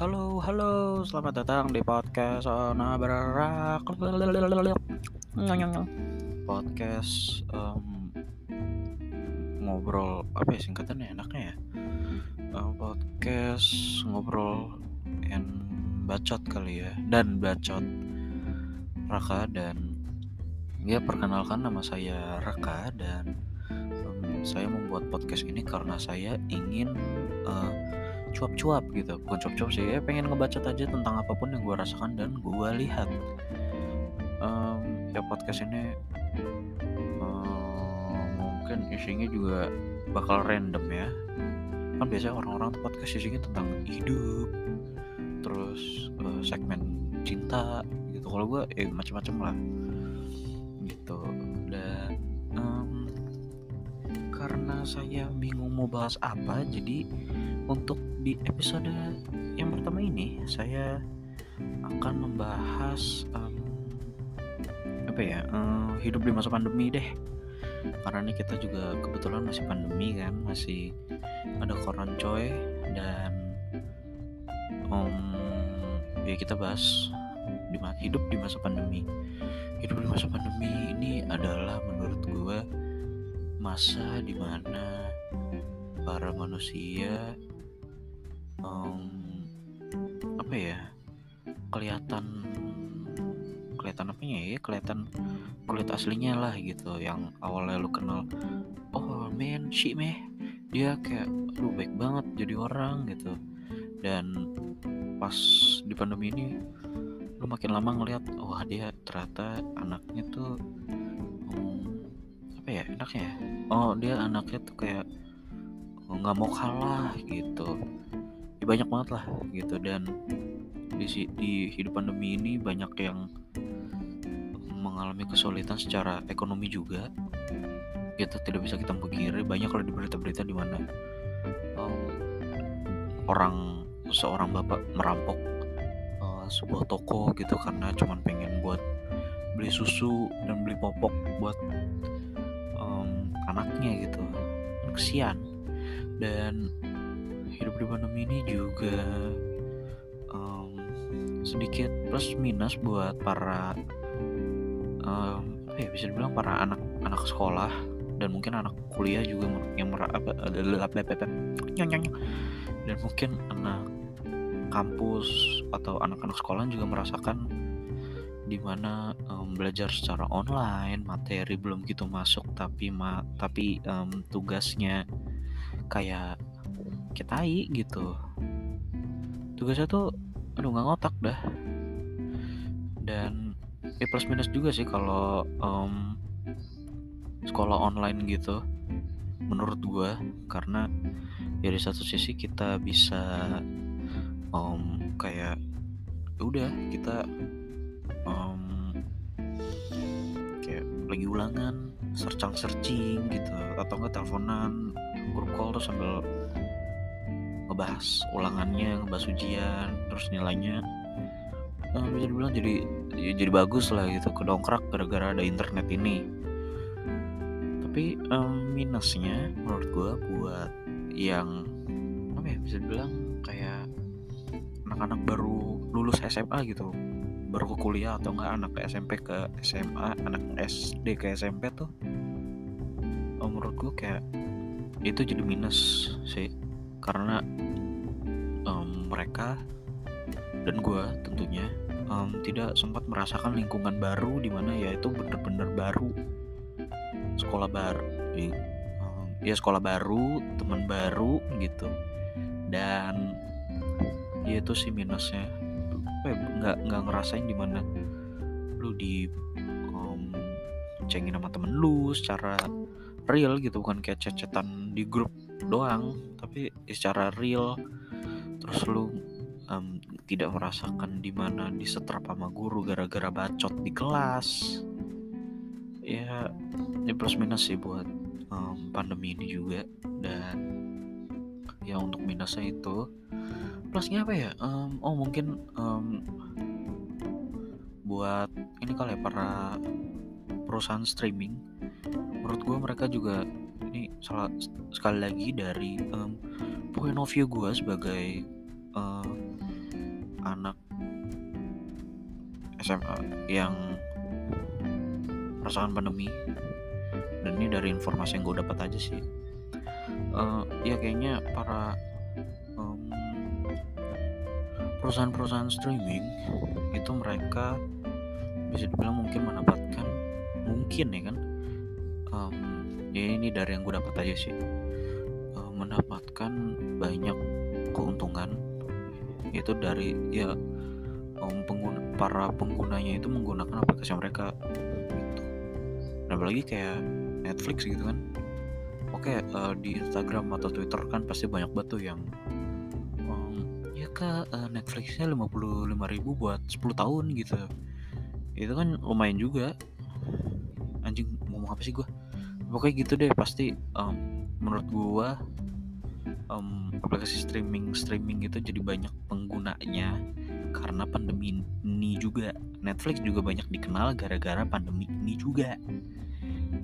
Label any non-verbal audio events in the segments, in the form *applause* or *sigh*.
Halo, halo, selamat datang di podcast Ona Berak. Podcast um, ngobrol apa ya singkatannya enaknya ya? Uh, podcast ngobrol and bacot kali ya dan bacot Raka dan ya perkenalkan nama saya Raka dan um, saya membuat podcast ini karena saya ingin uh, cuap-cuap gitu. Bukan cuap-cuap sih ya pengen ngebacot aja tentang apa pun yang gue rasakan dan gue lihat. Um, ya podcast ini um, mungkin isinya juga bakal random ya. Kan biasanya orang-orang podcast isinya tentang hidup terus uh, segmen cinta gitu. Kalau gue eh macam-macam lah. Gitu. Dan um, karena saya bingung mau bahas apa jadi untuk di episode yang pertama ini saya akan membahas um, apa ya um, hidup di masa pandemi deh. Karena ini kita juga kebetulan masih pandemi kan masih ada koron coy dan um, ya kita bahas di hidup di masa pandemi. Hidup di masa pandemi ini adalah menurut gue masa di mana para manusia um, apa ya kelihatan kelihatan apa ya kelihatan kulit aslinya lah gitu yang awalnya lu kenal oh man si meh dia kayak lu baik banget jadi orang gitu. Dan pas di pandemi ini lu makin lama ngeliat wah dia ternyata anaknya tuh um, apa ya enaknya ya? Oh dia anaknya tuh kayak nggak mau kalah gitu ya banyak banget lah gitu. Dan di, di hidup pandemi ini banyak yang mengalami kesulitan secara ekonomi juga. Kita tidak bisa kita pungkiri banyak kalau di berita-berita di mana um, orang seorang bapak merampok uh, sebuah toko gitu karena cuma pengen buat beli susu dan beli popok buat um, anaknya gitu. Kesian. Dan hidup di pandemi ini juga um, sedikit plus minus buat para um, ya bisa dibilang para anak anak sekolah dan mungkin anak kuliah juga yang mer apa dan mungkin anak kampus atau anak-anak sekolah juga merasakan di mana um, belajar secara online materi belum gitu masuk tapi ma tapi um, tugasnya kayak kitai gitu. Tugasnya tuh aduh nggak ngotak dah. Dan ya plus minus juga sih kalau um, sekolah online gitu menurut gue karena ya di satu sisi kita bisa um, kayak ya udah kita um, kayak lagi ulangan searching searching gitu atau enggak teleponan grup call tuh sambil ngebahas ulangannya ngebahas ujian terus nilainya. Uh, bisa dibilang jadi ya, jadi bagus lah gitu kedongkrak gara-gara ada internet ini. Tapi um, minusnya menurut gue buat yang apa ya bisa dibilang kayak anak-anak baru lulus SMA gitu baru ke kuliah atau enggak anak ke SMP ke SMA anak SD ke SMP tuh oh, menurut gue kayak itu jadi minus sih karena um, mereka dan gue tentunya um, tidak sempat merasakan lingkungan baru di mana ya itu bener-bener baru. Sekolah baru um, ya sekolah baru teman baru gitu. Dan ya itu sih minusnya. Ya, nggak nggak ngerasain di mana lu di um, cengin sama temen lu secara real gitu bukan kayak cecetan di grup doang tapi secara real terus lu um, tidak merasakan di mana disetrap sama guru gara-gara bacot di kelas. Ya ini plus minus sih buat um, pandemi ini juga. Dan ya untuk minusnya itu plusnya apa ya? Um, oh mungkin um, buat ini kali ya para perusahaan streaming. Menurut gue mereka juga salah sekali lagi dari um, point of view gue sebagai uh, anak SMA yang merasakan pandemi. Dan ini dari informasi yang gue dapat aja sih. Uh, ya kayaknya para perusahaan-perusahaan streaming itu mereka bisa dibilang mungkin mendapatkan mungkin ya kan um, ya ini dari yang gue dapat aja sih. Uh, mendapatkan banyak keuntungan itu dari ya um, pengguna para penggunanya itu menggunakan aplikasi mereka gitu. Dan apalagi kayak Netflix gitu kan. Oke uh, di Instagram atau Twitter kan pasti banyak batu yang um, ya kak uh, Netflixnya 55 ribu buat 10 tahun gitu. Itu kan lumayan juga. Anjing ngomong apa sih gue pokoknya gitu deh pasti um, menurut gue um, aplikasi streaming streaming itu jadi banyak penggunanya karena pandemi ini juga. Netflix juga banyak dikenal gara-gara pandemi ini juga.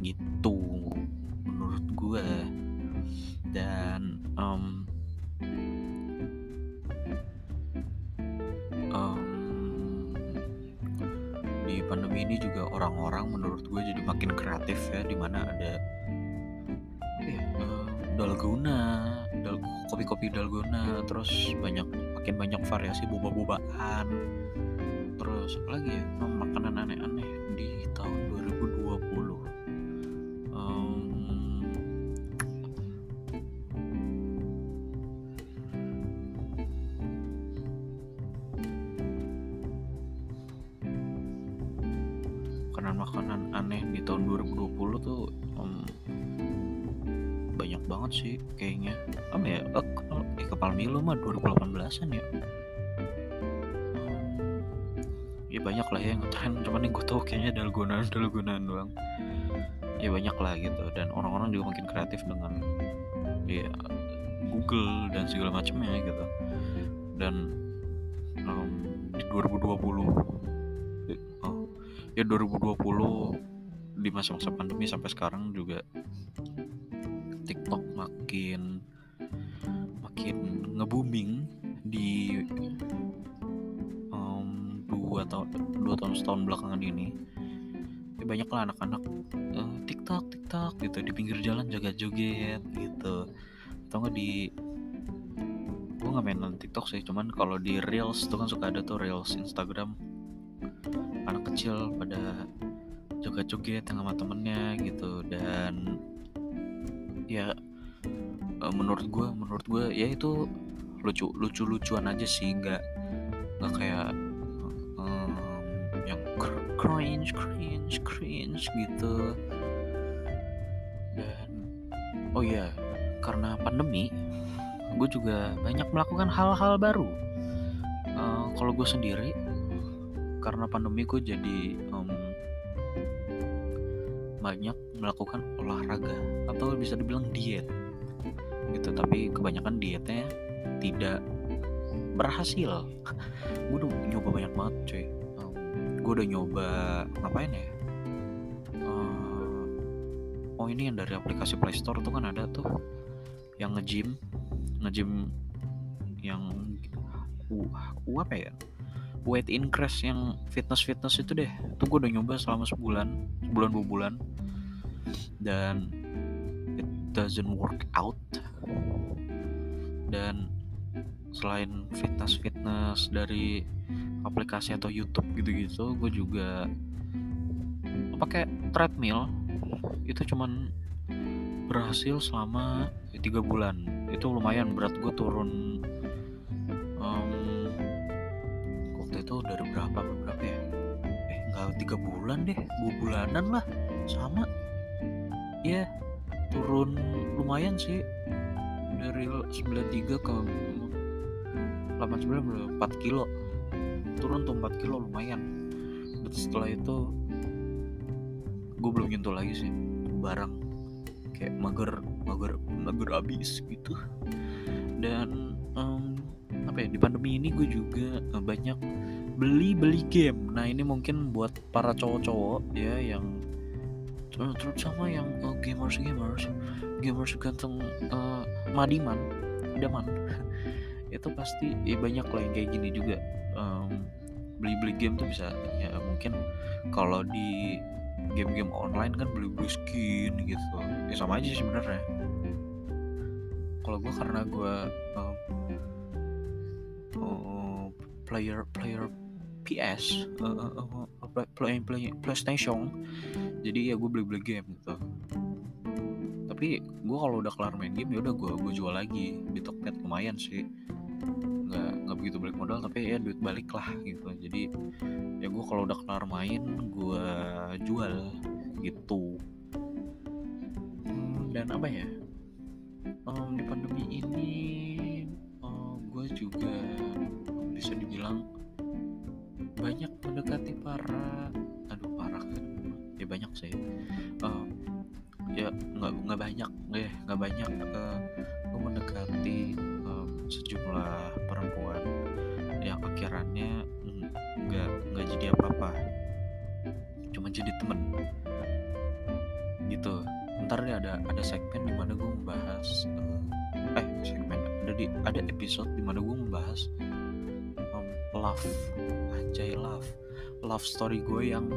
Gitu menurut gue ini juga orang-orang menurut gue jadi makin kreatif ya di mana ada ya, uh, dalgona dal kopi-kopi dalgona terus banyak makin banyak variasi boba-bobaan. Terus apa lagi ya? Makanan aneh-aneh di tahun makanan-makanan aneh di tahun 2020 tuh um, banyak banget sih kayaknya. Apa ya eh, eh kepala Milo mah 2018an ya. Ya banyak lah ya yang ngetren cuman yang gue tau kayaknya dalgonan dalgonan doang. Ya banyak lah gitu dan orang-orang juga makin kreatif dengan ya Google dan segala macamnya gitu. Dan um, di 2020 ya 2020 di masa-masa pandemi sampai sekarang juga TikTok makin makin nge-booming di um, dua tahun dua tahun setahun belakangan ini. Ya banyak lah anak-anak uh, TikTok TikTok gitu di pinggir jalan jaga joget gitu. Atau nggak di gue nggak main TikTok sih cuman kalau di reels tuh kan suka ada tuh reels Instagram anak kecil pada joget-joget sama temennya gitu. Dan ya eh, menurut gue menurut gue ya itu lucu lucu lucuan aja sih. Nggak nggak kayak um, yang cringe cringe cringe gitu. Dan oh ya karena pandemi gue juga banyak melakukan hal-hal baru. Uh, kalau gue sendiri karena pandemi gue jadi um, banyak melakukan olahraga atau bisa dibilang diet gitu. Tapi kebanyakan dietnya tidak berhasil. *laughs* Gue udah nyoba banyak banget cuy. Um, gue udah nyoba ngapain ya? Uh, oh ini yang dari aplikasi Playstore tuh kan ada tuh yang nge-gym. Nge-gym yang uh apa ya weight increase yang fitness fitness itu deh. Itu gue udah nyoba selama sebulan sebulan dua bulan. Dan it doesn't work out. Dan selain fitness fitness dari aplikasi atau YouTube gitu-gitu gue juga pakai treadmill. Itu cuman berhasil selama tiga bulan. Itu lumayan berat gue turun tiga bulan deh dua bulanan lah sama. Ya turun lumayan sih dari 93 ke 89 4 kilo. Turun tuh 4 kilo lumayan. Dan setelah itu gue belum nyentuh lagi sih barang. Kayak mager mager mager abis gitu. Dan um, apa ya di pandemi ini gue juga banyak beli beli game. Nah ini mungkin buat para cowok-cowok ya yang terutama yang uh, gamers gamers gamers ganteng uh, madiman idaman *laughs* itu pasti ya banyak lah yang kayak gini juga. Um, beli-beli game tuh bisa ya mungkin kalau di game-game online kan beli-beli skin gitu. Ya sama aja sebenarnya. Kalau gue karena gue um, uh, player player PS uh, uh, play, play, PlayStation. Jadi ya gue beli beli game gitu. Tapi gue kalau udah kelar main game ya udah gue gue jual lagi. Di Tokped lumayan sih. Nggak nggak begitu balik modal tapi ya duit balik lah gitu. Jadi ya gue kalau udah kelar main gue jual gitu. Hmm, dan apa ya? Um, di pandemi ini um, gue juga bisa dibilang banyak mendekati para aduh parah kan. Ya banyak sih. Uh, ya nggak nggak banyak ya nggak banyak uh, mendekati uh, sejumlah perempuan yang akhirannya nggak nggak jadi apa-apa. Cuma jadi temen. Gitu. Ntar deh ada ada segmen di mana gue membahas uh, eh segmen. Ada di ada episode di mana gue membahas um, love anjay love. Love story gue yang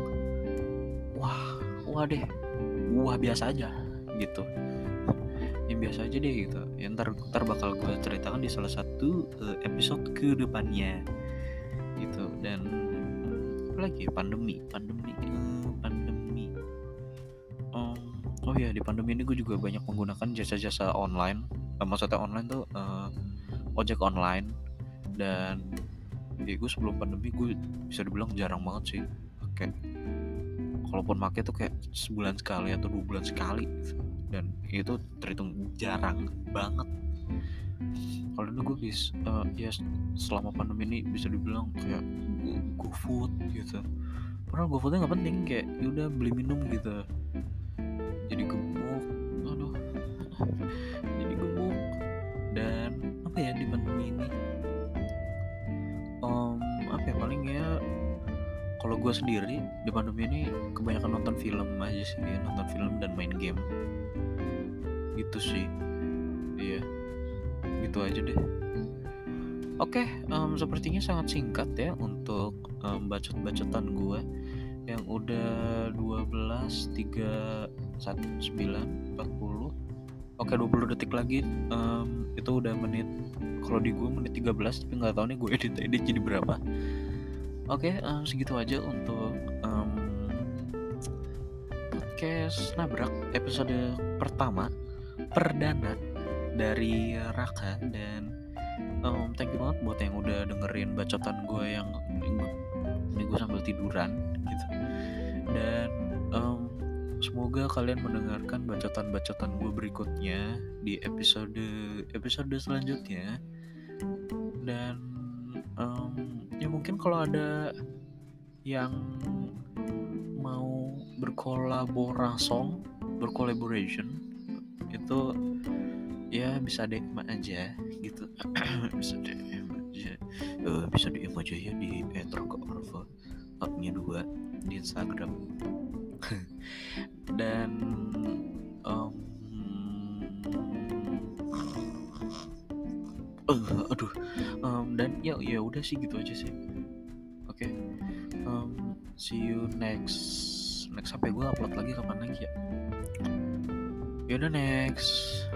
wah wah deh wah biasa aja gitu. Yang biasa aja deh gitu. Ya, ntar ntar bakal gue ceritakan di salah satu uh, episode ke depannya gitu. Dan apa lagi pandemi pandemi uh, pandemi. Um, oh ya di pandemi ini gue juga banyak menggunakan jasa-jasa online. Uh, maksudnya online tuh uh, ojek online. Dan ya gue sebelum pandemi gue bisa dibilang jarang banget sih pakai. Kalaupun pakai tuh kayak sebulan sekali atau dua bulan sekali dan itu terhitung jarang banget. Kalau dulu gue bisa uh, ya selama pandemi ini bisa dibilang kayak go food gitu. Padahal go foodnya nggak penting kayak yaudah beli minum gitu gue sendiri di pandemi ini kebanyakan nonton film aja sih ya, nonton film dan main game. Gitu sih. Iya. Gitu aja deh. Oke um, sepertinya sangat singkat ya untuk um, bacot-bacotan gue yang udah 12 3 1 9 40 Oke 20 detik lagi. Um, itu udah menit kalau di gue menit 13 tapi nggak tahu nih gue edit edit jadi berapa Oke, um, segitu aja untuk um, podcast nabrak episode pertama perdana dari Raka. Dan um, thank you banget buat yang udah dengerin bacotan gue yang ini gue sambil tiduran gitu. Dan um, semoga kalian mendengarkan bacotan-bacotan gue berikutnya di episode episode selanjutnya. Dan mungkin kalau ada yang mau berkolaborasi bercollaboration itu ya bisa DM aja gitu. *clears throat* Bisa DM aja. Uh, bisa DM aja ya di Etroko Alpha nya dua di Instagram. *laughs* Dan um, aduh um, dan ya ya udah sih gitu aja sih. Oke okay. um, see you next next sampai gue upload lagi kapan lagi ya? Yaudah next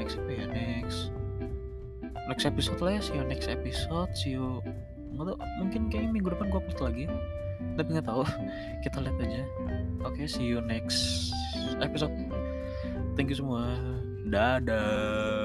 next apa ya? Next next episode lah ya see you next episode see you nggak tau mungkin kayak minggu depan gue upload lagi tapi nggak tahu *laughs* kita lihat aja. Oke okay, see you next episode. Thank you semua. Dadah